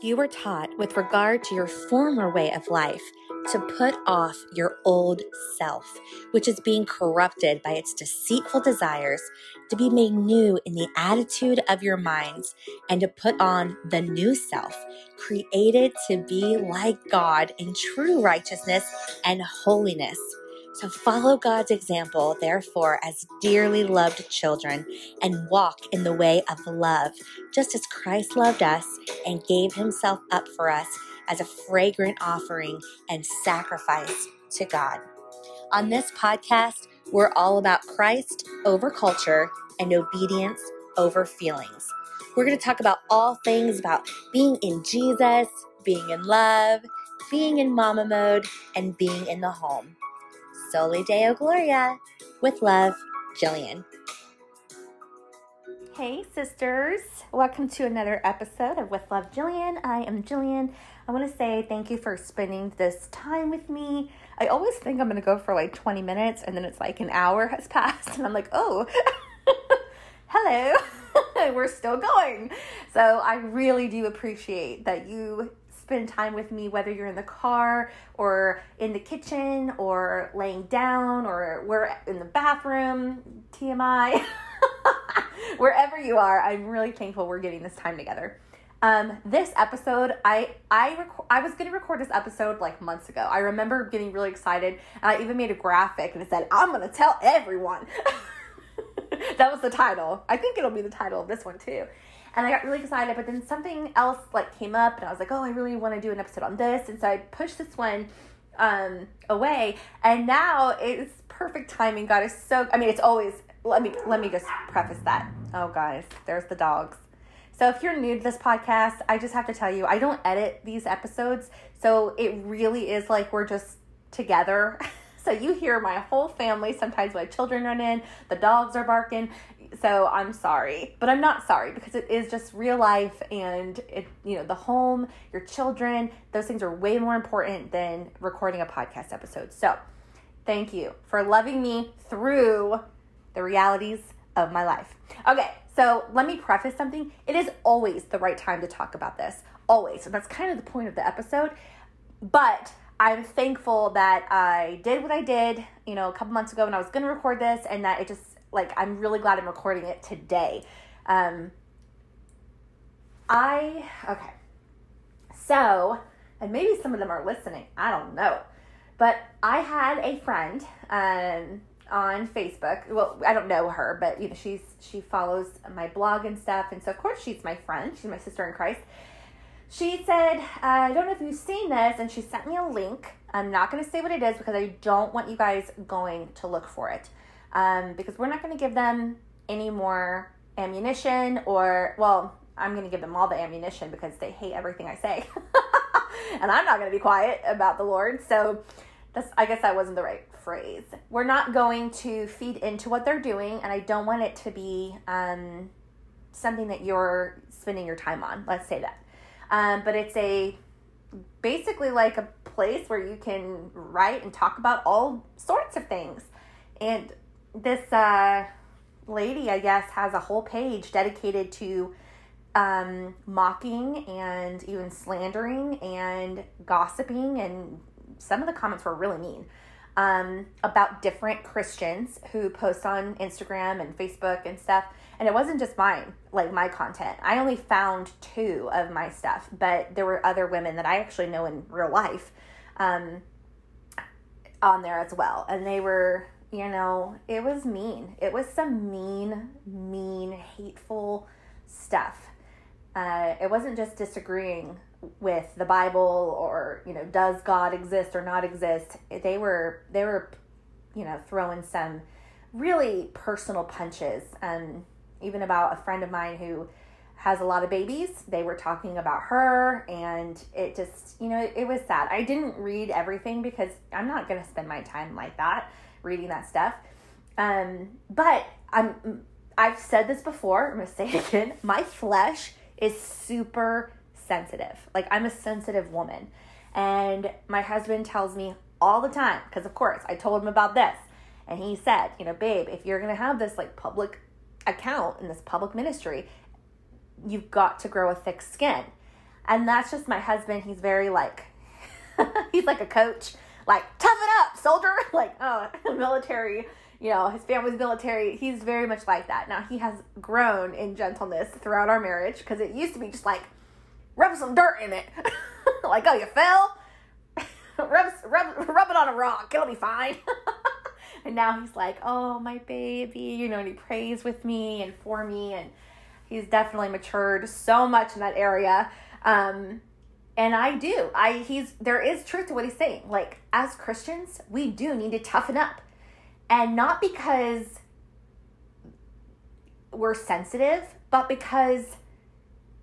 you were taught with regard to your former way of life to put off your old self, which is being corrupted by its deceitful desires, to be made new in the attitude of your minds, and to put on the new self, created to be like God in true righteousness and holiness. So follow God's example, therefore, as dearly loved children, and walk in the way of love, just as Christ loved us and gave himself up for us as a fragrant offering and sacrifice to God. On this podcast, we're all about Christ over culture and obedience over feelings. We're going to talk about all things about being in Jesus, being in love, being in mama mode, and being in the home. Soli Deo Gloria. With love, Jillian. Hey, sisters. Welcome to another episode of With Love, Jillian. I am Jillian. I want to say thank you for spending this time with me. I always think I'm going to go for like 20 minutes and then it's like an hour has passed and I'm like, oh, hello. We're still going. So I really do appreciate that you spend time with me, whether you're in the car or in the kitchen or laying down or we're in the bathroom, TMI, wherever you are. I'm really thankful we're getting this time together. Um, this episode, I I rec- I was gonna record this episode like months ago. I remember getting really excited, and I even made a graphic and it said, "I'm gonna tell everyone." that was the title. I think it'll be the title of this one too and I got really excited. But then something else like came up, and I was like, oh, I really want to do an episode on this, and so I pushed this one um, away, and now it's perfect timing. God is so. I mean, it's always. Let me let me just preface that. Oh, guys, there's the dogs. So if you're new to this podcast, I just have to tell you, I don't edit these episodes, so it really is like we're just together. So you hear my whole family. Sometimes my children run in, the dogs are barking so I'm sorry, but I'm not sorry because it is just real life and it, you know, the home, your children, those things are way more important than recording a podcast episode. So thank you for loving me through the realities of my life. Okay, so let me preface something. It is always the right time to talk about this, always. So that's kind of the point of the episode. But I'm thankful that I did what I did, you know, a couple months ago when I was going to record this and that it just like I'm really glad I'm recording it today. Um, I okay. So, and maybe some of them are listening. I don't know, but I had a friend um, on Facebook. Well, I don't know her, but you know she's she follows my blog and stuff, and so of course she's my friend. She's my sister in Christ. She said, uh, "I don't know if you've seen this," and she sent me a link. I'm not going to say what it is because I don't want you guys going to look for it um, because we're not going to give them any more ammunition or, well, I'm going to give them all the ammunition because they hate everything I say. and I'm not going to be quiet about the Lord. So that's, I guess that wasn't the right phrase. We're not going to feed into what they're doing, and I don't want it to be um, something that you're spending your time on. Let's say that. Um, but it's a basically like a place where you can write and talk about all sorts of things. And this uh, lady, I guess, has a whole page dedicated to um, mocking and even slandering and gossiping, and some of the comments were really mean um, about different Christians who post on Instagram and Facebook and stuff. And it wasn't just mine, like my content. I only found two of my stuff, but there were other women that I actually know in real life um, on there as well. And they were you know, it was mean. It was some mean, mean, hateful stuff. Uh, it wasn't just disagreeing with the Bible or you know does God exist or not exist. They were they were you know throwing some really personal punches and um, even about a friend of mine who has a lot of babies. They were talking about her, and it just, you know, it was sad. I didn't read everything because I'm not going to spend my time like that reading that stuff. Um, but I'm I've said this before, I'm gonna say it again. My flesh is super sensitive. Like I'm a sensitive woman. And my husband tells me all the time, because of course I told him about this. And he said, you know, babe, if you're gonna have this like public account in this public ministry, you've got to grow a thick skin. And that's just my husband. He's very like, he's like a coach, like, tough it up, soldier. Like, oh, military, you know, his family's military. He's very much like that. Now, he has grown in gentleness throughout our marriage because it used to be just like, rub some dirt in it. like, oh, you fell? rub, rub, rub it on a rock. It'll be fine. and now he's like, oh, my baby, you know, and he prays with me and for me. And he's definitely matured so much in that area. Um, and I do. I he's there is truth to what he's saying. Like as Christians, we do need to toughen up. And not because we're sensitive, but because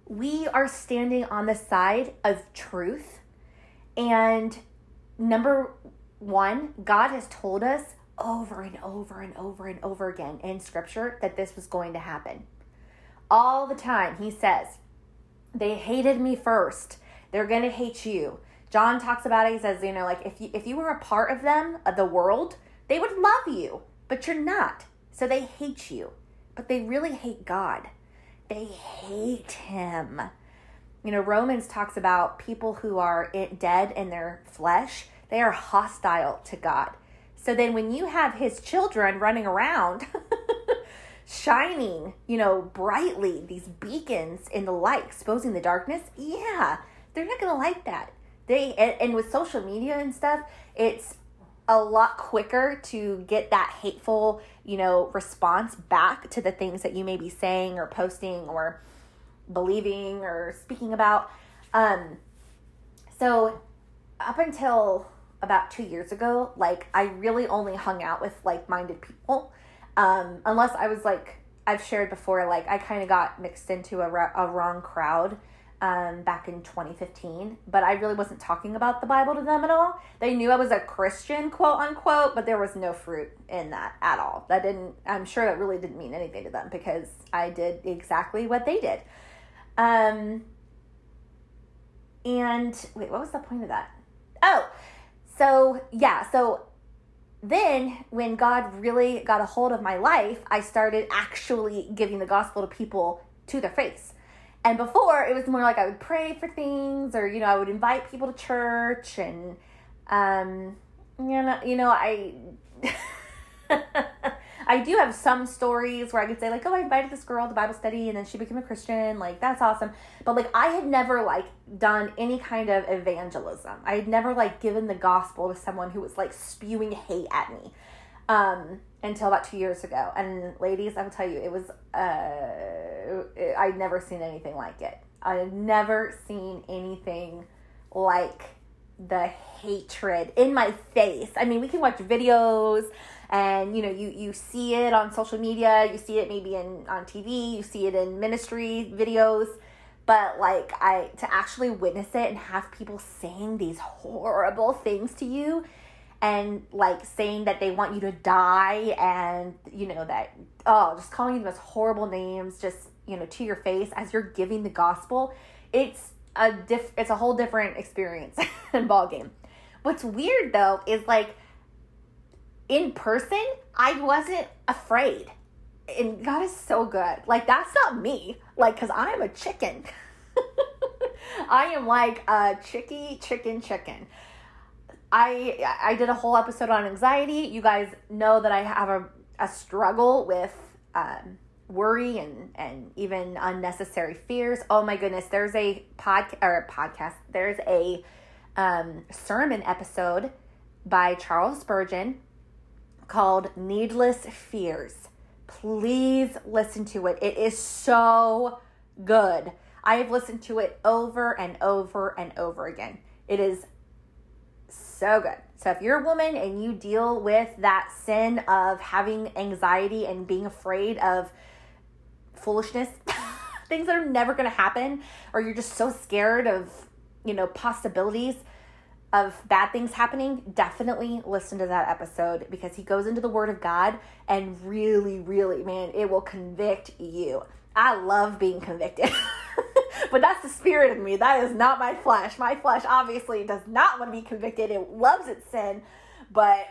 we are standing on the side of truth. And number one, God has told us over and over and over and over again in scripture that this was going to happen. All the time, he says, they hated me first. They're going to hate you. John talks about it. He says, you know, like if you if you were a part of them, of the world, they would love you, but you're not. So they hate you. But they really hate God. They hate him. You know, Romans talks about people who are dead in their flesh, they are hostile to God. So then when you have his children running around shining, you know, brightly, these beacons in the light, exposing the darkness, yeah, they're not to like that. They and, and with social media and stuff, it's a lot quicker to get that hateful, you know, response back to the things that you may be saying or posting or believing or speaking about. Um, so up until about two years ago, like I really only hung out with like minded people. Um, unless I was like, I've shared before, like I kind of got mixed into a, a wrong crowd um, back in 2015, but I really wasn't talking about the Bible to them at all. They knew I was a Christian, quote unquote, but there was no fruit in that at all. That didn't, I'm sure that really didn't mean anything to them because I did exactly what they did. Um, and wait, what was the point of that? Oh, so yeah, so then when God really got a hold of my life, I started actually giving the gospel to people to their face. And before it was more like I would pray for things or you know, I would invite people to church and um you know, you know, I I do have some stories where I could say like, oh, I invited this girl to Bible study and then she became a Christian. Like that's awesome. But like I had never like done any kind of evangelism. I had never like given the gospel to someone who was like spewing hate at me. Um, until about two years ago. And ladies, I will tell you, it was uh, I'd never seen anything like it. I had never seen anything like the hatred in my face. I mean, we can watch videos and you know you you see it on social media you see it maybe in on tv you see it in ministry videos but like i to actually witness it and have people saying these horrible things to you and like saying that they want you to die and you know that oh just calling you the most horrible names just you know to your face as you're giving the gospel it's a diff it's a whole different experience and ball game what's weird though is like in person, I wasn't afraid. And God is so good. Like, that's not me. Like, because I'm a chicken. I am like a chicky chicken chicken. I I did a whole episode on anxiety. You guys know that I have a, a struggle with um, worry and and even unnecessary fears. Oh my goodness, there's a podcast or a podcast. There's a um, sermon episode by Charles Spurgeon called Needless Fears. Please listen to it. It is so good. I have listened to it over and over and over again. It is so good. So if you're a woman and you deal with that sin of having anxiety and being afraid of foolishness, things that are never going to happen, or you're just so scared of, you know, possibilities, of bad things happening, definitely listen to that episode because he goes into the Word of God and really, really, man, it will convict you. I love being convicted. but that's the spirit of me. That is not my flesh. My flesh obviously does not want to be convicted. It loves its sin, but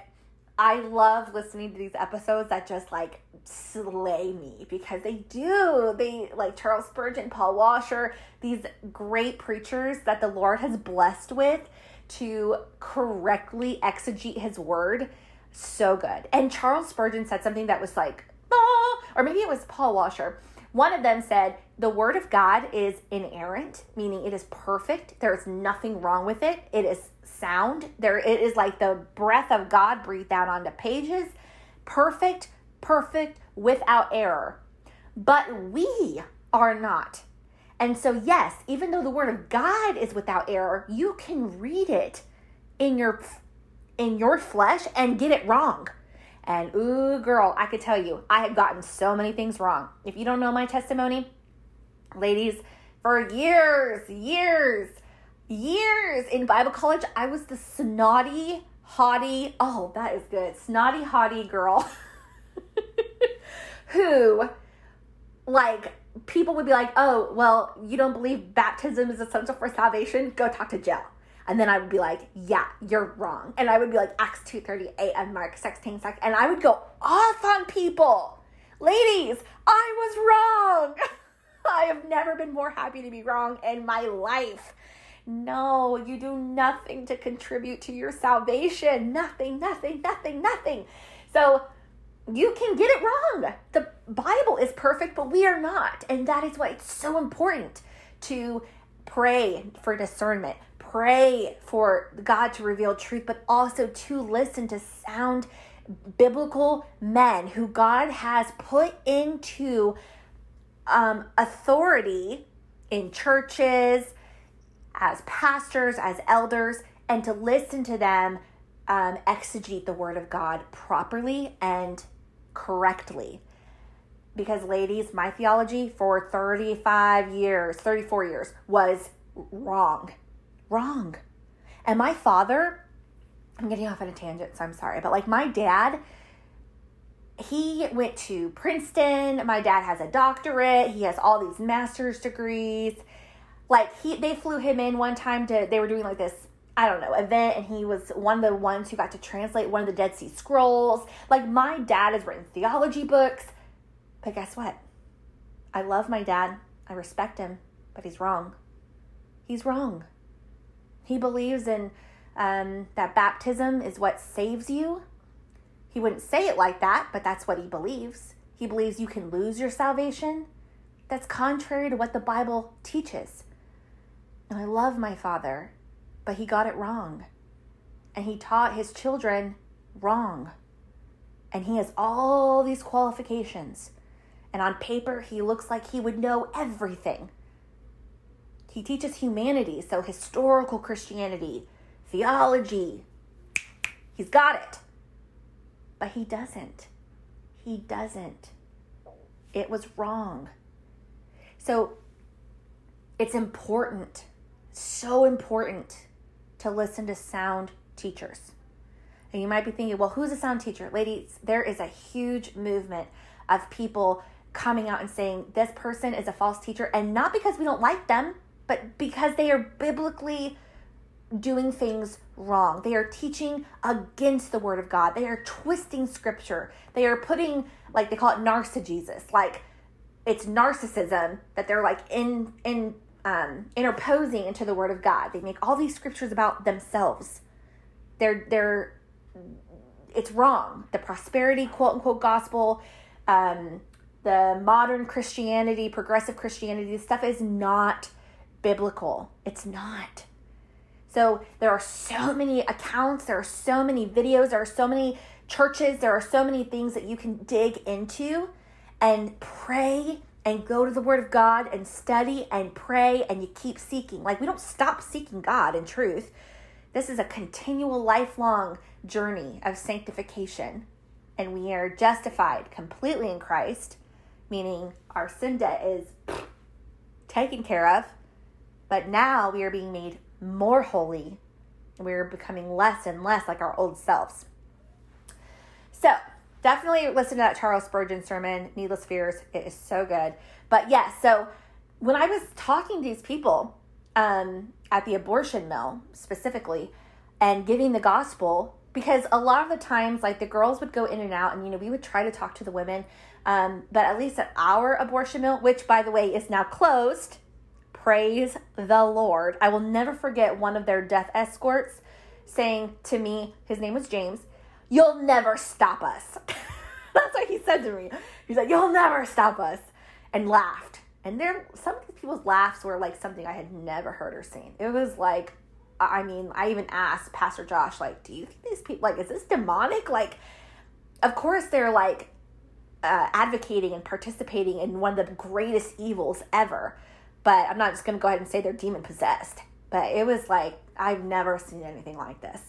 I love listening to these episodes that just like slay me because they do. They like Charles Spurgeon, Paul Washer, these great preachers that the Lord has blessed with to correctly exegete his word. So good. And Charles Spurgeon said something that was like, ah, or maybe it was Paul Washer. One of them said, The word of God is inerrant, meaning it is perfect. There is nothing wrong with it. It is sound. There it is like the breath of God breathed out onto pages. Perfect, perfect, without error. But we are not. And so yes, even though the word of God is without error, you can read it in your in your flesh and get it wrong. And ooh, girl, I could tell you, I have gotten so many things wrong. If you don't know my testimony, ladies, for years, years, years in Bible college, I was the snotty, haughty, oh, that is good, snotty, haughty girl who, like, people would be like, oh, well, you don't believe baptism is essential for salvation? Go talk to Jill. And then I would be like, yeah, you're wrong. And I would be like, Acts 2.38 and Mark 16, and I would go off on people. Ladies, I was wrong. I have never been more happy to be wrong in my life. No, you do nothing to contribute to your salvation. Nothing, nothing, nothing, nothing. So you can get it wrong. The Bible is perfect, but we are not. And that is why it's so important to pray for discernment, pray for God to reveal truth, but also to listen to sound biblical men who God has put into um, authority in churches, as pastors, as elders, and to listen to them um, exegete the Word of God properly and correctly. Because, ladies, my theology for 35 years, 34 years was wrong. Wrong. And my father, I'm getting off on a tangent, so I'm sorry, but like my dad, he went to Princeton. My dad has a doctorate. He has all these master's degrees. Like he they flew him in one time to they were doing like this I don't know, event, and he was one of the ones who got to translate one of the Dead Sea Scrolls. Like, my dad has written theology books, but guess what? I love my dad, I respect him, but he's wrong. He's wrong. He believes in um, that baptism is what saves you. He wouldn't say it like that, but that's what he believes. He believes you can lose your salvation. That's contrary to what the Bible teaches. And I love my father but he got it wrong. And he taught his children wrong. And he has all these qualifications. And on paper, he looks like he would know everything. He teaches humanity, so historical Christianity, theology. He's got it. But he doesn't. He doesn't. It was wrong. So it's important, so important to listen to sound teachers. And you might be thinking, well, who's a sound teacher? Ladies, there is a huge movement of people coming out and saying this person is a false teacher, and not because we don't like them, but because they are biblically doing things wrong. They are teaching against the word of God. They are twisting scripture. They are putting like they call it narcissism, like it's narcissism that they're like in in um, interposing into the Word of God. They make all these scriptures about themselves. They're they're it's wrong. The prosperity quote unquote gospel, um, the modern Christianity, progressive Christianity, this stuff is not biblical. It's not. So there are so many accounts, there are so many videos, there are so many churches, there are so many things that you can dig into and pray and go to the Word of God and study and pray and you keep seeking. Like, we don't stop seeking God in truth. This is a continual, lifelong journey of sanctification. And we are justified completely in Christ, meaning our sin debt is taken care of. But now we are being made more holy. We are becoming less and less like our old selves. So, definitely listen to that Charles Spurgeon sermon, Needless Fears. It is so good. But yeah, so when I was talking to these people um, at the abortion mill specifically and giving the gospel, because a lot of the times, like the girls would go in and out, and you know, we would try to talk to the women. Um, but at least at our abortion mill, which by the way is now closed, praise the Lord. I will never forget one of their death escorts saying to me, his name was James, You'll never stop us. That's what he said to me. He's like, You'll never stop us. And laughed. And there some of these people's laughs were like something I had never heard or seen. It was like I mean, I even asked Pastor Josh, like, do you think these people, like, is this demonic? Like, of course, they're like uh, advocating and participating in one of the greatest evils ever. But I'm not just going to go ahead and say they're demon possessed. But it was like, I've never seen anything like this.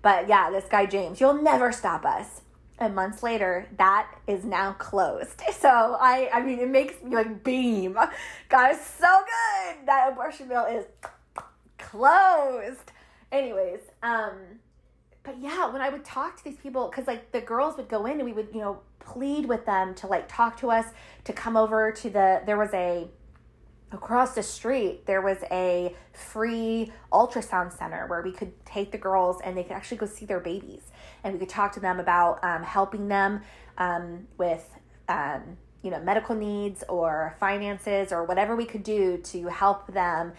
But yeah, this guy, James, you'll never stop us. And months later, that is now closed. So I, I mean, it makes me like beam. God is so good. That abortion bill is closed. Anyways, um, but yeah, when I would talk to these people, because like the girls would go in and we would, you know, plead with them to like talk to us, to come over to the, there was a, across the street, there was a free ultrasound center where we could take the girls and they could actually go see their babies. And we could talk to them about um, helping them um, with, um, you know, medical needs or finances or whatever we could do to help them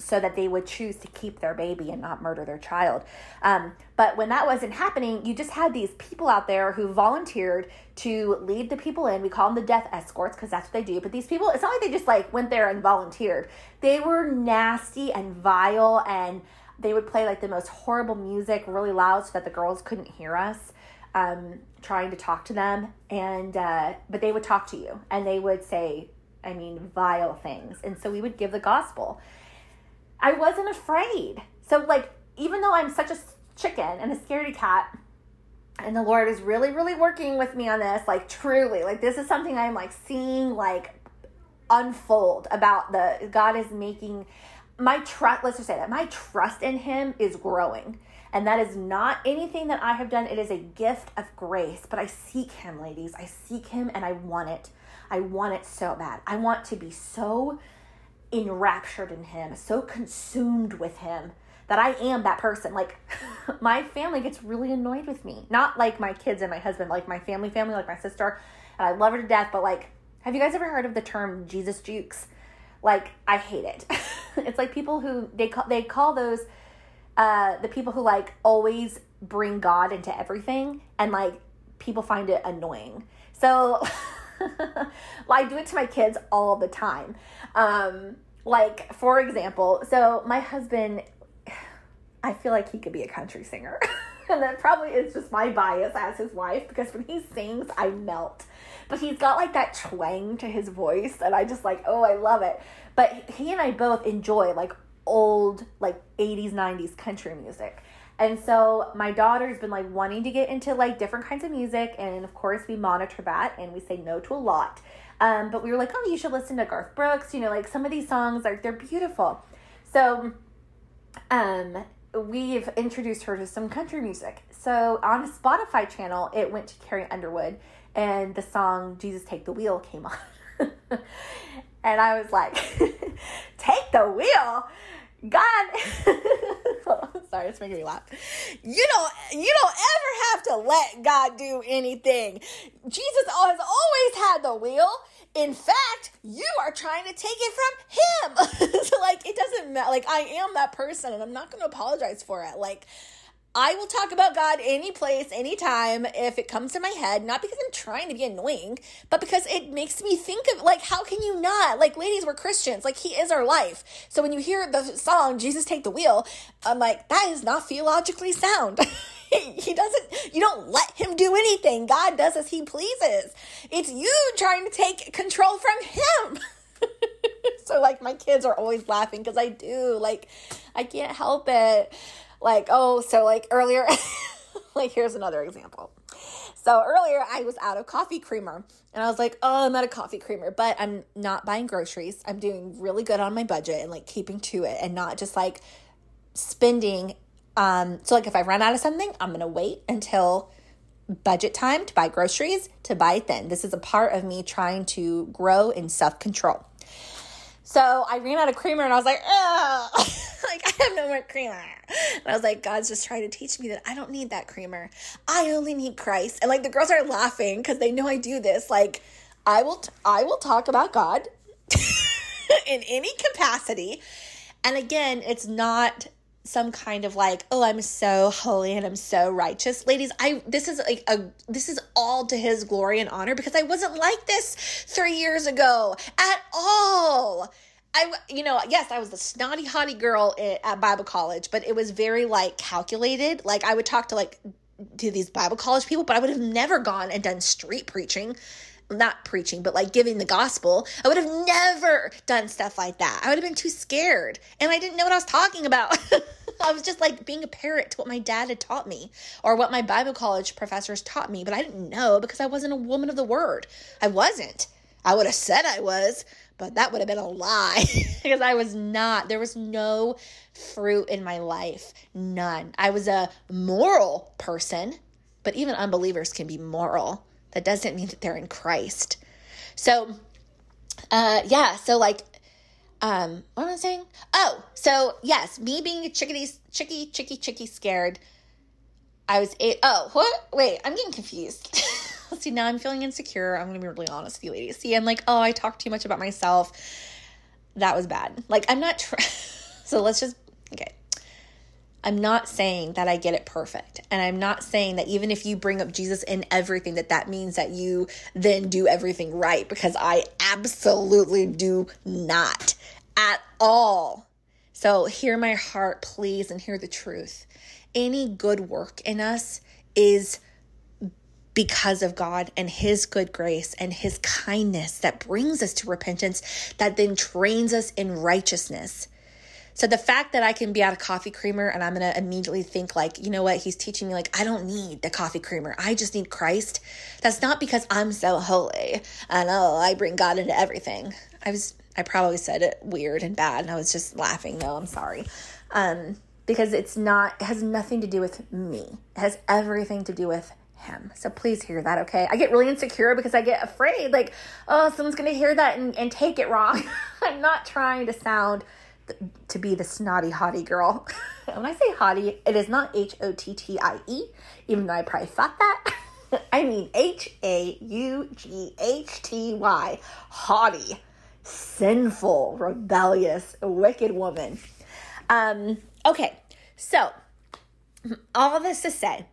so that they would choose to keep their baby and not murder their child. Um, but when that wasn't happening, you just had these people out there who volunteered to lead the people in. We call them the death escorts because that's what they do. But these people, it's not like they just like went there and volunteered. They were nasty and vile and they would play like the most horrible music really loud so that the girls couldn't hear us um, trying to talk to them. And, uh, but they would talk to you and they would say, I mean, vile things. And so we would give the gospel. I wasn't afraid. So, like, even though I'm such a chicken and a scaredy cat, and the Lord is really, really working with me on this, like, truly, like, this is something I'm like seeing, like, unfold about the God is making my trust, let's just say that my trust in Him is growing. And that is not anything that I have done. It is a gift of grace. But I seek Him, ladies. I seek Him and I want it. I want it so bad. I want to be so enraptured in him, so consumed with him that I am that person. Like my family gets really annoyed with me. Not like my kids and my husband, like my family family, like my sister, and I love her to death, but like have you guys ever heard of the term Jesus jukes? Like I hate it. it's like people who they call they call those uh the people who like always bring God into everything and like people find it annoying. So well, I do it to my kids all the time. Um, like, for example, so my husband, I feel like he could be a country singer. and that probably is just my bias as his wife because when he sings, I melt. But he's got like that twang to his voice and I just like, oh, I love it. But he and I both enjoy like old, like 80s, 90s country music. And so my daughter's been like wanting to get into like different kinds of music. And of course, we monitor that and we say no to a lot. Um, but we were like, oh, you should listen to Garth Brooks. You know, like some of these songs are they're beautiful. So um, we've introduced her to some country music. So on a Spotify channel, it went to Carrie Underwood, and the song "Jesus Take the Wheel" came on. and I was like, "Take the wheel." God, sorry, it's making me laugh. You don't, you don't ever have to let God do anything. Jesus has always had the wheel. In fact, you are trying to take it from Him. so, like, it doesn't matter. Like, I am that person, and I'm not going to apologize for it. Like, I will talk about God any place, anytime, if it comes to my head, not because I'm trying to be annoying, but because it makes me think of, like, how can you not? Like, ladies, we're Christians. Like, He is our life. So when you hear the song, Jesus Take the Wheel, I'm like, that is not theologically sound. he doesn't, you don't let Him do anything. God does as He pleases. It's you trying to take control from Him. so, like, my kids are always laughing because I do. Like, I can't help it like oh so like earlier like here's another example. So earlier i was out of coffee creamer and i was like oh i'm out of coffee creamer but i'm not buying groceries. I'm doing really good on my budget and like keeping to it and not just like spending um so like if i run out of something i'm gonna wait until budget time to buy groceries to buy it then. This is a part of me trying to grow in self-control so I ran out of creamer and I was like, ugh. like I have no more creamer. And I was like, God's just trying to teach me that I don't need that creamer. I only need Christ. And like the girls are laughing because they know I do this. Like, I will, t- I will talk about God in any capacity. And again, it's not some kind of like, oh, I'm so holy and I'm so righteous. Ladies, I this is like a this is all to his glory and honor because I wasn't like this 3 years ago at all. I, you know, yes, I was the snotty, haughty girl at Bible college, but it was very like calculated. Like I would talk to like to these Bible college people, but I would have never gone and done street preaching not preaching, but like giving the gospel, I would have never done stuff like that. I would have been too scared and I didn't know what I was talking about. I was just like being a parrot to what my dad had taught me or what my Bible college professors taught me, but I didn't know because I wasn't a woman of the word. I wasn't. I would have said I was, but that would have been a lie because I was not. There was no fruit in my life, none. I was a moral person, but even unbelievers can be moral. That doesn't mean that they're in Christ. So, uh, yeah, so like, um, what am I saying? Oh, so yes, me being a chickadee, chicky, chicky, chicky scared. I was eight. Oh, what? Wait, I'm getting confused. See, now I'm feeling insecure. I'm gonna be really honest with you, ladies. See, I'm like, oh, I talk too much about myself. That was bad. Like, I'm not. Tr- so let's just okay. I'm not saying that I get it perfect. And I'm not saying that even if you bring up Jesus in everything, that that means that you then do everything right, because I absolutely do not at all. So hear my heart, please, and hear the truth. Any good work in us is because of God and His good grace and His kindness that brings us to repentance, that then trains us in righteousness. So the fact that I can be at a coffee creamer and I'm going to immediately think like, you know what, he's teaching me like I don't need the coffee creamer. I just need Christ. That's not because I'm so holy and oh, I bring God into everything. I was I probably said it weird and bad and I was just laughing though. I'm sorry. Um because it's not it has nothing to do with me. It has everything to do with him. So please hear that, okay? I get really insecure because I get afraid, like, oh, someone's gonna hear that and, and take it wrong. I'm not trying to sound to be the snotty hottie girl. when I say hottie, it is not H O T T I E, even though I probably thought that. I mean H A U G H T Y, haughty, sinful, rebellious, wicked woman. Um, okay, so all this to say,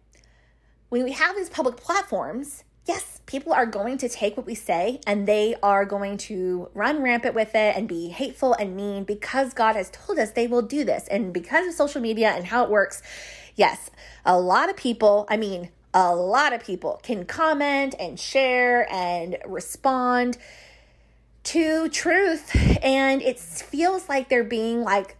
when we have these public platforms, yes, people are going to take what we say and they are going to run rampant with it and be hateful and mean because God has told us they will do this. And because of social media and how it works, yes, a lot of people, I mean, a lot of people can comment and share and respond to truth and it feels like they're being like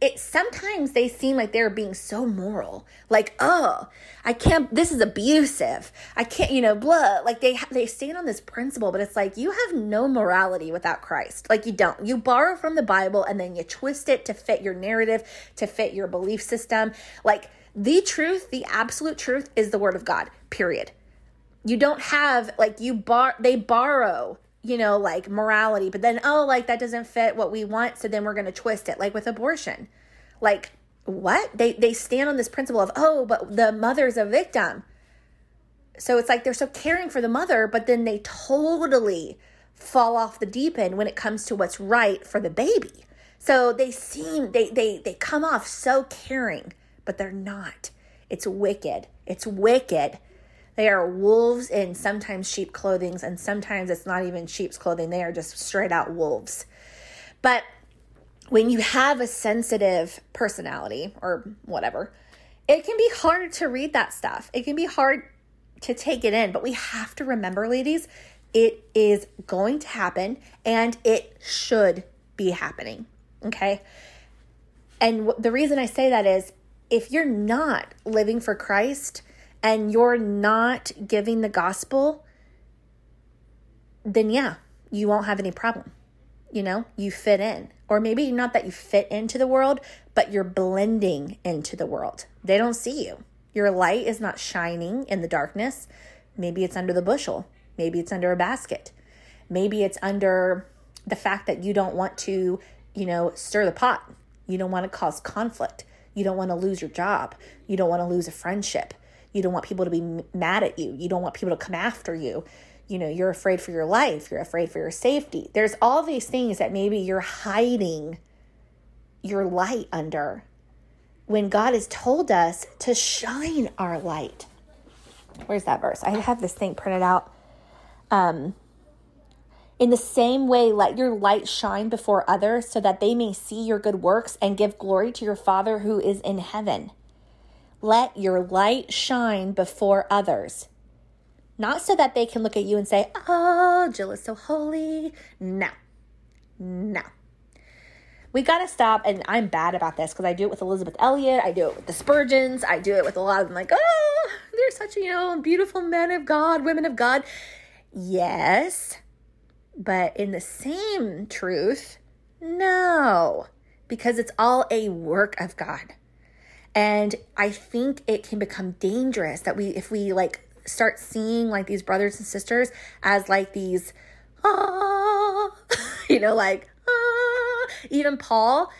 it sometimes they seem like they're being so moral. Like oh i can't this is abusive. I can't you know blah. Like they they stand on this principle but it's like you have no morality without christ. Like you don't. You borrow from the bible and then you twist it to fit your narrative to fit your belief system. Like the truth the absolute truth is the word of god period. You don't have like you bar they borrow you know, like morality, but then, oh, like that doesn't fit what we want. So then we're going to twist it, like with abortion. Like, what? They, they stand on this principle of, oh, but the mother's a victim. So it's like they're so caring for the mother, but then they totally fall off the deep end when it comes to what's right for the baby. So they seem, they, they, they come off so caring, but they're not. It's wicked. It's wicked they are wolves in sometimes sheep clothing, and sometimes it's not even sheep's clothing. They are just straight out wolves. But when you have a sensitive personality or whatever, it can be hard to read that stuff. It can be hard to take it in, but we have to remember, ladies, it is going to happen and it should be happening. Okay. And the reason I say that is if you're not living for Christ, and you're not giving the gospel, then yeah, you won't have any problem. You know, you fit in. Or maybe not that you fit into the world, but you're blending into the world. They don't see you. Your light is not shining in the darkness. Maybe it's under the bushel. Maybe it's under a basket. Maybe it's under the fact that you don't want to, you know, stir the pot. You don't want to cause conflict. You don't want to lose your job. You don't want to lose a friendship. You don't want people to be mad at you. You don't want people to come after you. You know, you're afraid for your life. You're afraid for your safety. There's all these things that maybe you're hiding your light under when God has told us to shine our light. Where's that verse? I have this thing printed out. Um, in the same way, let your light shine before others so that they may see your good works and give glory to your Father who is in heaven. Let your light shine before others. Not so that they can look at you and say, Oh, Jill is so holy. No, no. We got to stop, and I'm bad about this because I do it with Elisabeth Elliot, I do it with the Spurgeons, I do it with a lot of them, like, oh, they're such, you know, beautiful men of God, women of God. Yes, but in the same truth, no, because it's all a work of God. And I think it can become dangerous that we, if we like start seeing like these brothers and sisters as like these, ah, you know, like, ah, even Paul,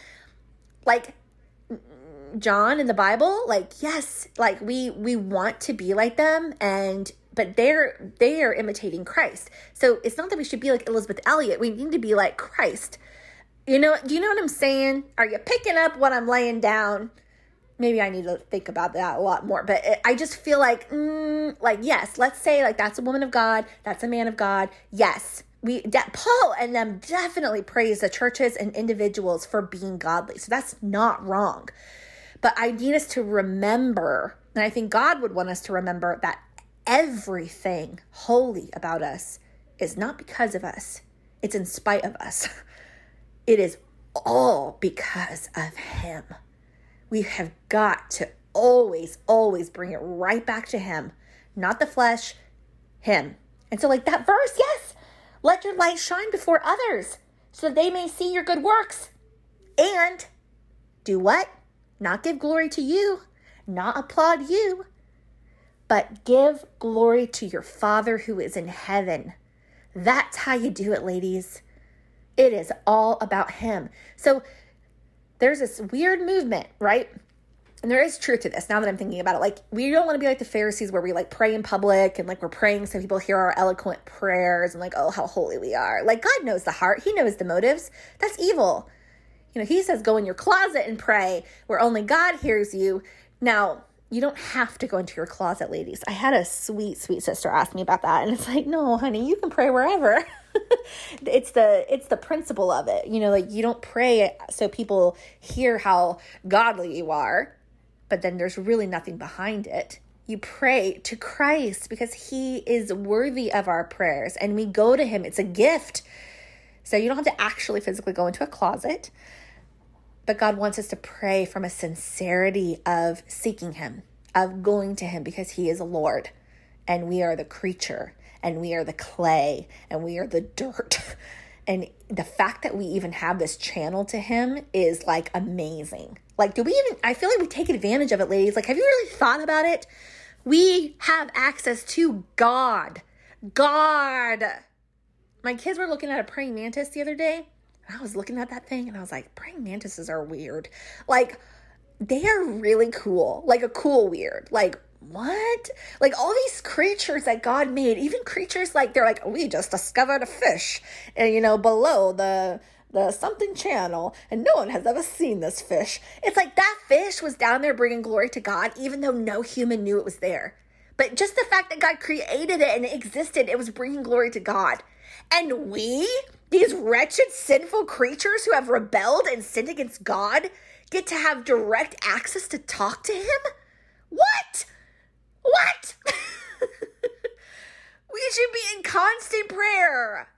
like John in the Bible, like, yes, like we, we want to be like them and but they're they are imitating Christ. So it's not that we should be like Elisabeth Elliot. We need to be like Christ. You know, do you know what I'm saying? Are you picking up what I'm laying down? Maybe I need to think about that a lot more. But it, I just feel like, mm, like yes, let's say like that's a woman of God, that's a man of God. Yes, we de- Paul and them definitely praise the churches and individuals for being godly. So that's not wrong. But I need us to remember, and I think God would want us to remember that everything holy about us is not because of us, it's in spite of us. It is all because of Him. We have got to always, always bring it right back to Him, not the flesh, Him. And so, like that verse, yes, let your light shine before others so they may see your good works. And do what? Not give glory to you, not applaud you, but give glory to your Father who is in heaven. That's how you do it, ladies. It is all about Him. So there's this weird movement, right? And there is truth to this now that I'm thinking about it. Like, we don't want to be like the Pharisees where we like pray in public and like we're praying so people hear our eloquent prayers and like, oh, how holy we are. Like, God knows the heart, He knows the motives. That's evil. You know, He says, go in your closet and pray where only God hears you. Now, you don't have to go into your closet, ladies. I had a sweet, sweet sister ask me about that, and it's like, no, honey, you can pray wherever. it's the it's the principle of it. You know, like you don't pray so people hear how godly you are, but then there's really nothing behind it. You pray to Christ because he is worthy of our prayers and we go to him. It's a gift. So you don't have to actually physically go into a closet. But God wants us to pray from a sincerity of seeking Him, of going to Him because He is a Lord and we are the creature and we are the clay and we are the dirt. And the fact that we even have this channel to Him is like amazing. Like, do we even, I feel like we take advantage of it, ladies. Like, have you really thought about it? We have access to God. God. My kids were looking at a praying mantis the other day and I was looking at that thing and I was like, praying mantises are weird. Like, they are really cool. Like, a cool weird. Like, what? Like, all these creatures that God made, even creatures like, they're like, we just discovered a fish, and you know, below the the something channel and no one has ever seen this fish. It's like that fish was down there bringing glory to God even though no human knew it was there. But just the fact that God created it and it existed, it was bringing glory to God. And we, these wretched, sinful creatures who have rebelled and sinned against God, get to have direct access to talk to Him? What? What? we should be in constant prayer.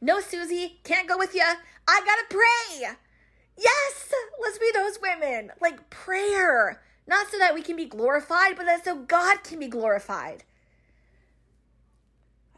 No, Susie, can't go with you. I gotta pray. Yes, let's be those women. Like prayer, not so that we can be glorified, but that so God can be glorified.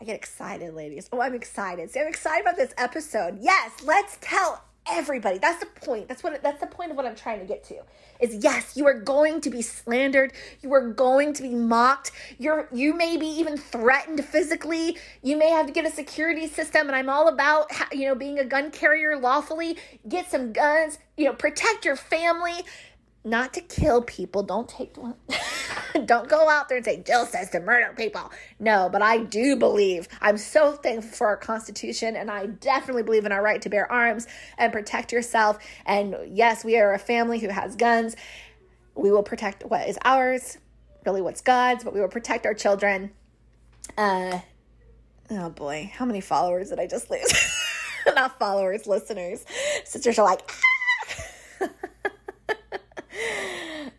I get excited, ladies. Oh, I'm excited. See, I'm excited about this episode. Yes, let's tell everybody. That's the point. That's what that's the point of what I'm trying to get to. Is yes, you are going to be slandered. You are going to be mocked. You're you may be even threatened physically. You may have to get a security system and I'm all about you know being a gun carrier lawfully. Get some guns, you know, protect your family. not to kill people. Don't take don't go out there and say Jill says to murder people. No, but I do believe. I'm so thankful for our Constitution, and I definitely believe in our right to bear arms and protect yourself. And yes, we are a family who has guns. We will protect what is ours, really what's God's, but we will protect our children. Uh, oh boy, how many followers did I just lose? Not followers, listeners. Sisters are like. Ah!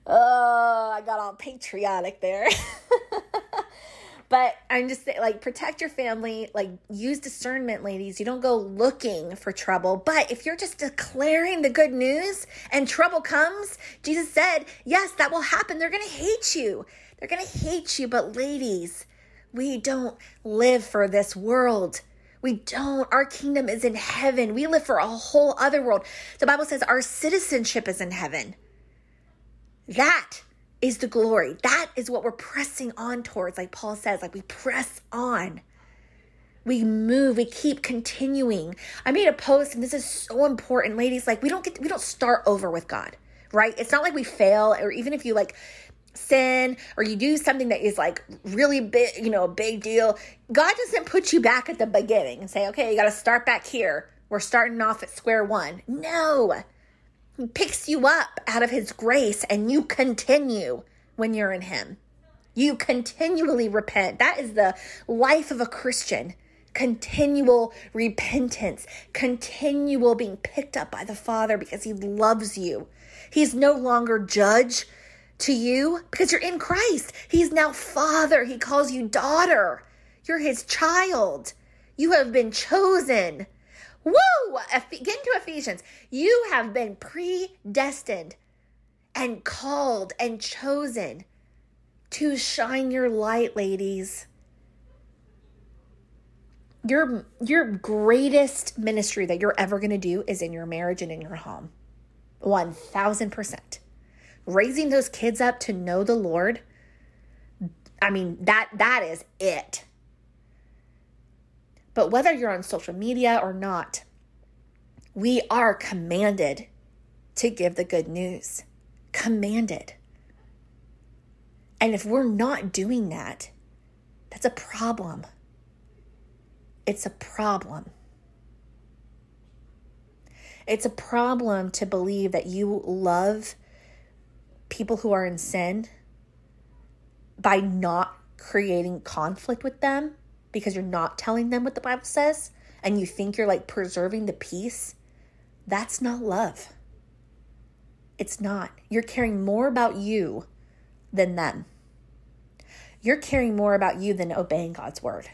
oh, I got all patriotic there. but I'm just saying, like, protect your family, like, use discernment, ladies. You don't go looking for trouble. But if you're just declaring the good news and trouble comes, Jesus said, yes, that will happen. They're going to hate you. They're going to hate you. But, ladies, we don't live for this world. We don't. Our kingdom is in heaven. We live for a whole other world. The Bible says our citizenship is in heaven. That is the glory. That is what we're pressing on towards. Like Paul says, like we press on. We move, we keep continuing. I made a post and this is so important, ladies. Like we don't get we don't start over with God, right? It's not like we fail or even if you like sin or you do something that is like really big, you know, a big deal, God doesn't put you back at the beginning and say, okay, you got to start back here. We're starting off at square one. No, he picks you up out of His grace and you continue when you're in Him. You continually repent. That is the life of a Christian. Continual repentance, continual being picked up by the Father because He loves you. He's no longer judge to you because you're in Christ. He's now Father. He calls you daughter. You're His child. You have been chosen. Woo! Get into Ephesians. You have been predestined and called and chosen to shine your light, ladies. Your your greatest ministry that you're ever going to do is in your marriage and in your home. 1000%. Raising those kids up to know the Lord. I mean, that that is it. But whether you're on social media or not, we are commanded to give the good news. Commanded. And if we're not doing that, that's a problem. It's a problem. It's a problem to believe that you love people who are in sin by not creating conflict with them because you're not telling them what the Bible says and you think you're like preserving the peace, that's not love. It's not. You're caring more about you than them. You're caring more about you than obeying God's word.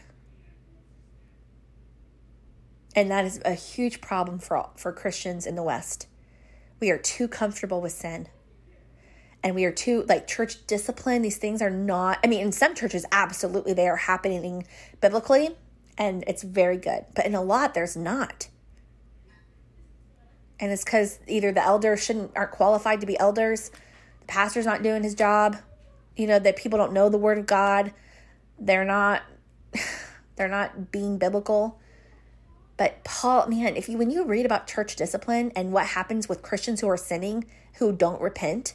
And that is a huge problem for, for Christians in the West. We are too comfortable with sin and we are too like church discipline these things are not i mean in some churches absolutely they are happening biblically and it's very good but in a lot there's not. And it's because either the elders shouldn't aren't qualified to be elders the pastor's not doing his job you know that people don't know the word of god they're not they're not being biblical. But paul man if you when you read about church discipline and what happens with christians who are sinning who don't repent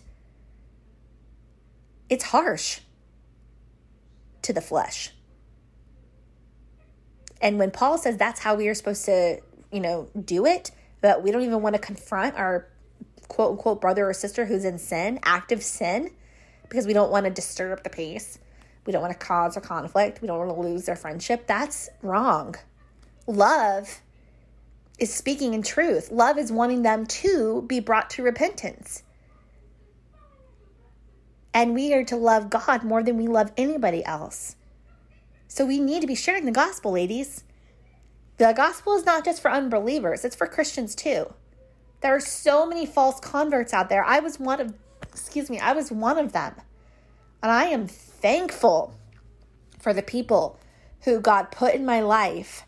it's harsh to the flesh. And when Paul says that's how we are supposed to, you know, do it, but we don't even want to confront our quote unquote brother or sister who's in sin, active sin, because we don't want to disturb the peace. We don't want to cause a conflict. We don't want to lose their friendship. That's wrong. Love is speaking in truth. Love is wanting them to be brought to repentance. And we are to love God more than we love anybody else. So we need to be sharing the gospel, ladies. The gospel is not just for unbelievers, it's for Christians too. There are so many false converts out there. I was one of, excuse me, I was one of them. And I am thankful for the people who God put in my life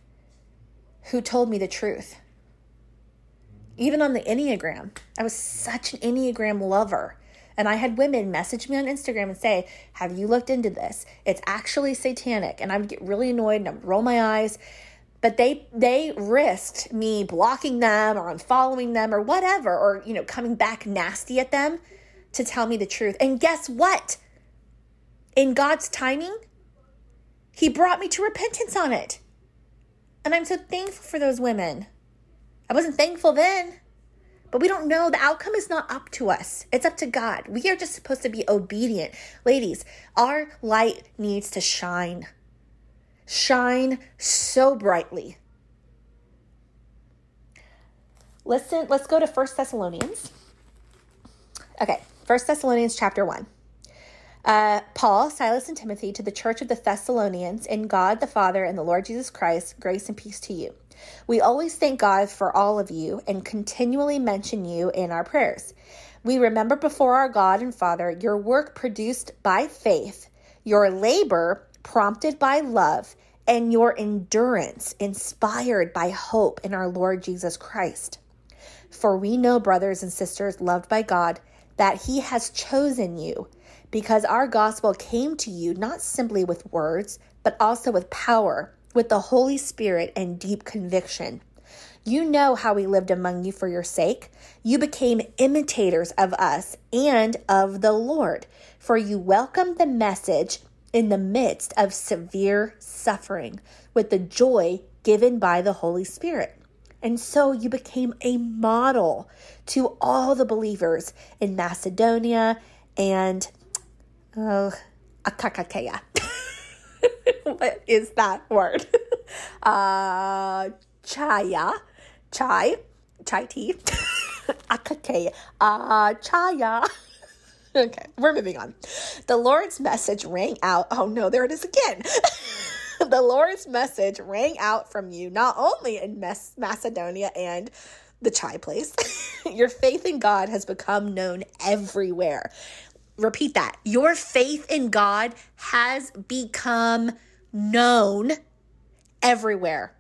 who told me the truth. Even on the Enneagram, I was such an Enneagram lover. And I had women message me on Instagram and say, Have you looked into this? It's actually satanic. And I would get really annoyed and I would roll my eyes. But they they risked me blocking them or unfollowing them or whatever, or you know, coming back nasty at them to tell me the truth. And guess what? In God's timing, He brought me to repentance on it. And I'm so thankful for those women. I wasn't thankful then, but we don't know. The outcome is not up to us, it's up to God. We are just supposed to be obedient. Ladies, our light needs to shine. Shine so brightly. Listen, let's go to First Thessalonians. Okay, First Thessalonians chapter 1. Uh, Paul, Silas, and Timothy to the church of the Thessalonians, in God the Father and the Lord Jesus Christ, grace and peace to you. We always thank God for all of you and continually mention you in our prayers. We remember before our God and Father your work produced by faith, your labor prompted by love, and your endurance inspired by hope in our Lord Jesus Christ. For we know, brothers and sisters loved by God, that He has chosen you because our gospel came to you not simply with words, but also with power with the Holy Spirit and deep conviction. You know how we lived among you for your sake. You became imitators of us and of the Lord, for you welcomed the message in the midst of severe suffering with the joy given by the Holy Spirit. And so you became a model to all the believers in Macedonia and uh, oh, Akakeia. what is that word? uh, chaya, chai, chai tea, akake, uh, chaya. okay, we're moving on. The Lord's message rang out. Oh no, there it is again. the Lord's message rang out from you, not only in Macedonia and the chai place. Your faith in God has become known everywhere. Repeat that. Your faith in God has become known everywhere.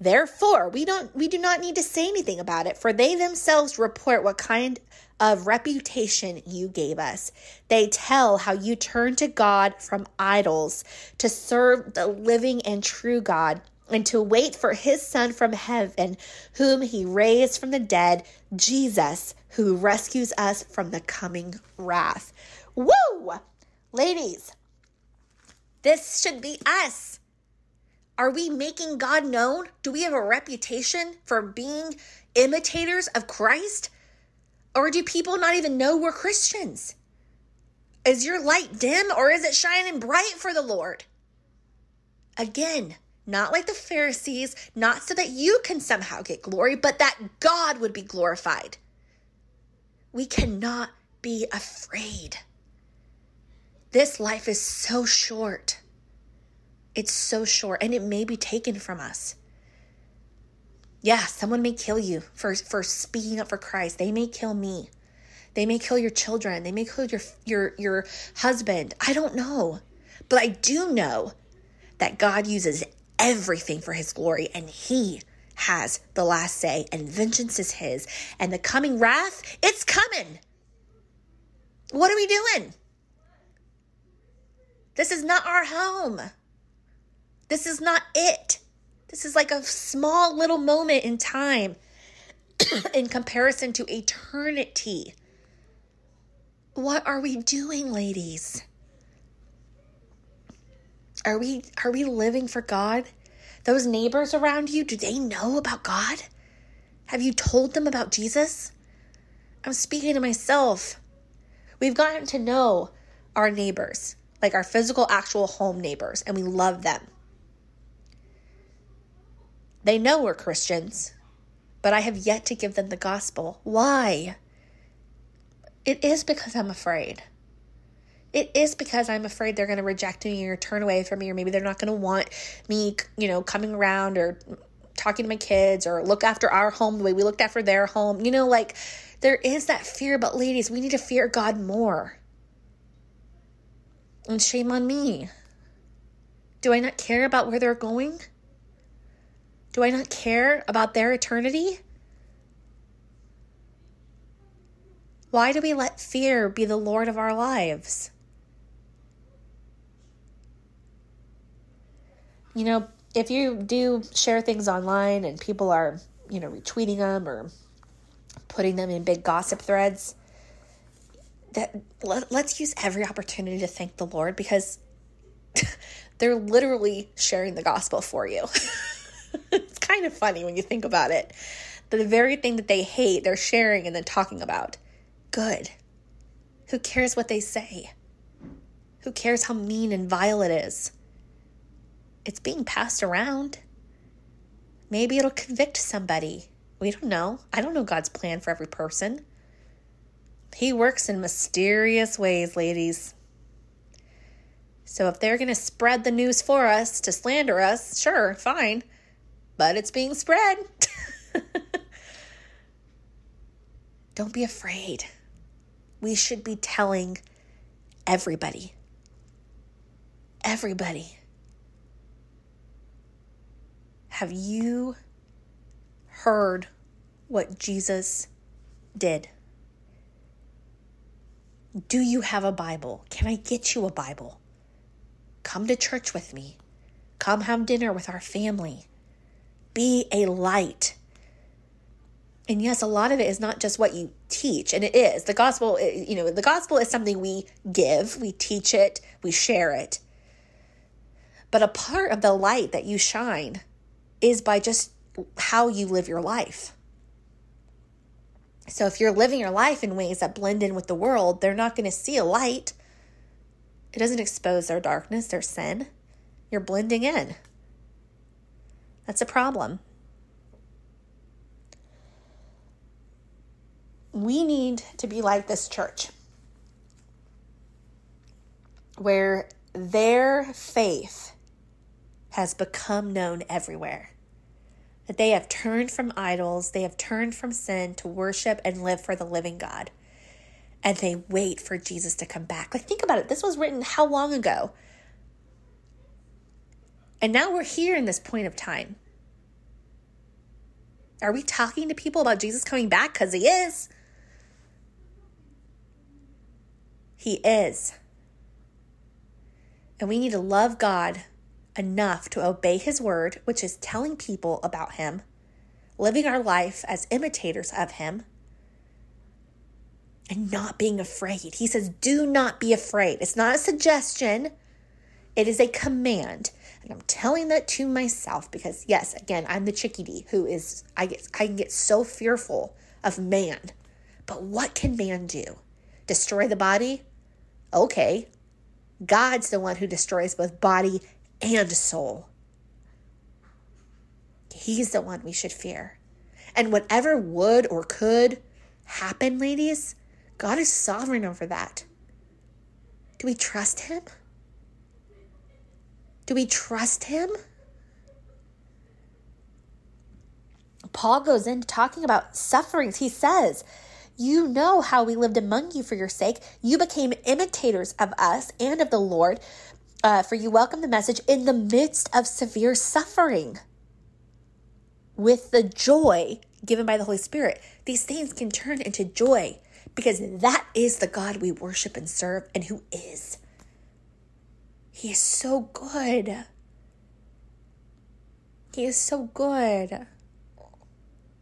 Therefore, we don't we do not need to say anything about it, for they themselves report what kind of reputation you gave us. They tell how you turned to God from idols to serve the living and true God and to wait for his son from heaven, whom he raised from the dead, Jesus, who rescues us from the coming wrath. Woo! Ladies, this should be us. Are we making God known? Do we have a reputation for being imitators of Christ? Or do people not even know we're Christians? Is your light dim or is it shining bright for the Lord? Again, not like the Pharisees, not so that you can somehow get glory, but that God would be glorified. We cannot be afraid. This life is so short. It's so short and it may be taken from us. Yeah, someone may kill you for, for speaking up for Christ. They may kill me. They may kill your children. They may kill your your your husband. I don't know. But I do know that God uses everything for his glory and he has the last say and vengeance is his and the coming wrath, it's coming. What are we doing? This is not our home. This is not it. This is like a small little moment in time in comparison to eternity. What are we doing, ladies? Are we are we living for God? Those neighbors around you, do they know about God? Have you told them about Jesus? I'm speaking to myself. We've gotten to know our neighbors like our physical, actual home neighbors, and we love them. They know we're Christians, but I have yet to give them the gospel. Why? It is because I'm afraid. It is because I'm afraid they're going to reject me or turn away from me, or maybe they're not going to want me, you know, coming around or talking to my kids or look after our home the way we looked after their home. You know, like there is that fear, but ladies, we need to fear God more. And shame on me. Do I not care about where they're going? Do I not care about their eternity? Why do we let fear be the Lord of our lives? You know, if you do share things online and people are, you know, retweeting them or putting them in big gossip threads, that let, let's use every opportunity to thank the Lord because they're literally sharing the gospel for you. it's kind of funny when you think about it. The very thing that they hate, they're sharing and then talking about. Good. Who cares what they say? Who cares how mean and vile it is? It's being passed around. Maybe it'll convict somebody. We don't know. I don't know God's plan for every person. He works in mysterious ways, ladies. So if they're going to spread the news for us to slander us, sure, fine. But it's being spread. Don't be afraid. We should be telling everybody. Everybody. Have you heard what Jesus did? Do you have a Bible? Can I get you a Bible? Come to church with me. Come have dinner with our family. Be a light. And yes, a lot of it is not just what you teach, and it is. The gospel, eh, you know, the gospel is something we give, we teach it, we share it. But a part of the light that you shine is by just how you live your life. So if you're living your life in ways that blend in with the world, they're not going to see a light. It doesn't expose their darkness, their sin. You're blending in. That's a problem. We need to be like this church where their faith has become known everywhere that they have turned from idols, they have turned from sin to worship and live for the living God. And they wait for Jesus to come back. Like, think about it. This was written how long ago? And now we're here in this point of time. Are we talking to people about Jesus coming back? Because he is. He is. And we need to love God enough to obey his word, which is telling people about him, living our life as imitators of him, and not being afraid. He says, Do not be afraid. It's not a suggestion, it is a command. And I'm telling that to myself because, yes, again, I'm the chickadee who is, I get, I can get so fearful of man. But what can man do? Destroy the body? Okay. God's the one who destroys both body and soul. He's the one we should fear. And whatever would or could happen, ladies, God is sovereign over that. Do we trust Him? Do we trust Him? Paul goes into talking about sufferings. He says, You know how we lived among you for your sake. You became imitators of us and of the Lord, uh, for you welcome the message in the midst of severe suffering with the joy given by the Holy Spirit. These things can turn into joy because that is the God we worship and serve and who is. He is so good. He is so good.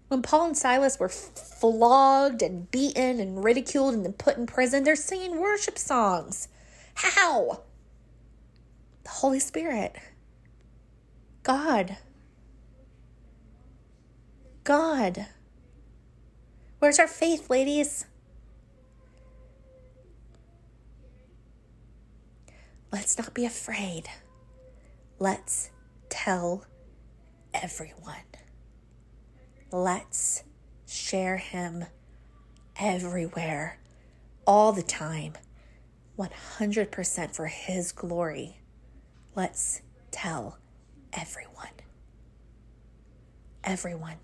When Paul and Silas were flogged and beaten and ridiculed and then put in prison, they're singing worship songs. How? The Holy Spirit. God. God. Where's our faith, ladies? Let's not be afraid. Let's tell everyone. Let's share him everywhere, all the time, 100% for his glory. Let's tell everyone. Everyone.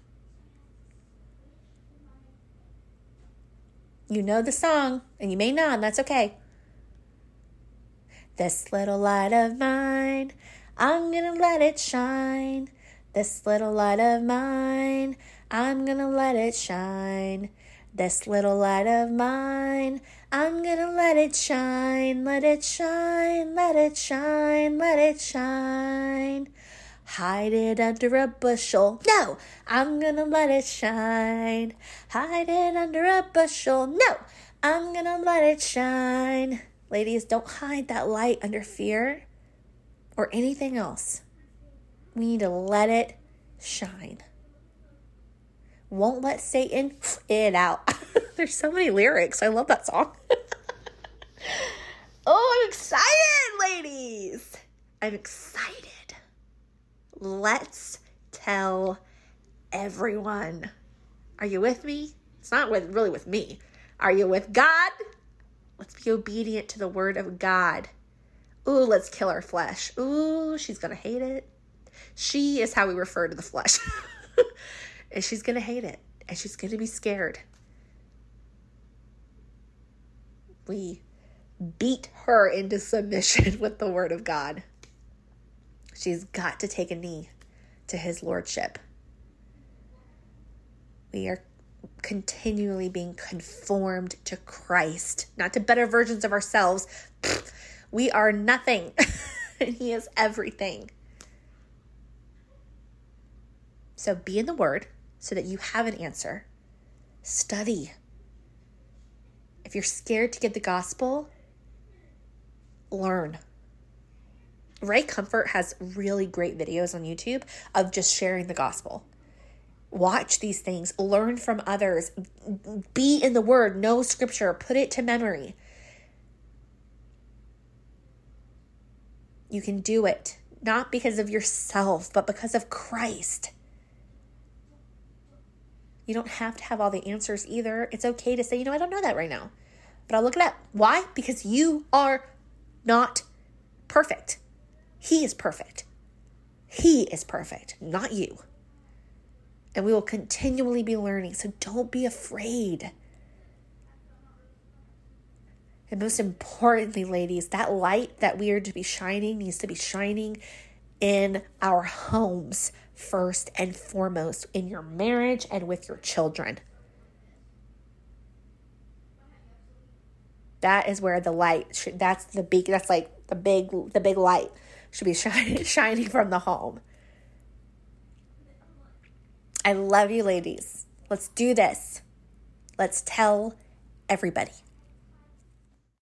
You know the song, and you may not, and that's okay. This little light of mine, I'm gonna let it shine. This little light of mine, I'm gonna let it shine. This little light of mine, I'm gonna let it shine, let it shine, let it shine, let it shine. Hide it under a bushel. No, I'm gonna let it shine. Hide it under a bushel. No, I'm gonna let it shine. Ladies, don't hide that light under fear or anything else. We need to let it shine. Won't let Satan it out. There's so many lyrics. I love that song. oh, I'm excited, ladies. I'm excited. Let's tell everyone. Are you with me? It's not with really with me. Are you with God? Let's be obedient to the word of God. Ooh, let's kill our flesh. Ooh, she's going to hate it. She is how we refer to the flesh. and she's going to hate it. And she's going to be scared. We beat her into submission with the word of God. She's got to take a knee to his lordship. We are continually being conformed to Christ, not to better versions of ourselves. We are nothing, and He is everything. So be in the Word so that you have an answer. Study. If you're scared to get the gospel, learn. Ray Comfort has really great videos on YouTube of just sharing the gospel watch these things, learn from others, be in the word, know scripture, put it to memory. You can do it, not because of yourself, but because of Christ. You don't have to have all the answers either. It's okay to say, you know, I don't know that right now, but I'll look it up. Why? Because you are not perfect. He is perfect. He is perfect, not you and we will continually be learning. So don't be afraid. And most importantly, ladies, that light that we are to be shining needs to be shining in our homes first and foremost, in your marriage and with your children. That is where the light should, that's the big that's like the big the big light should be shining shining from the home. I love you, ladies. Let's do this. Let's tell everybody.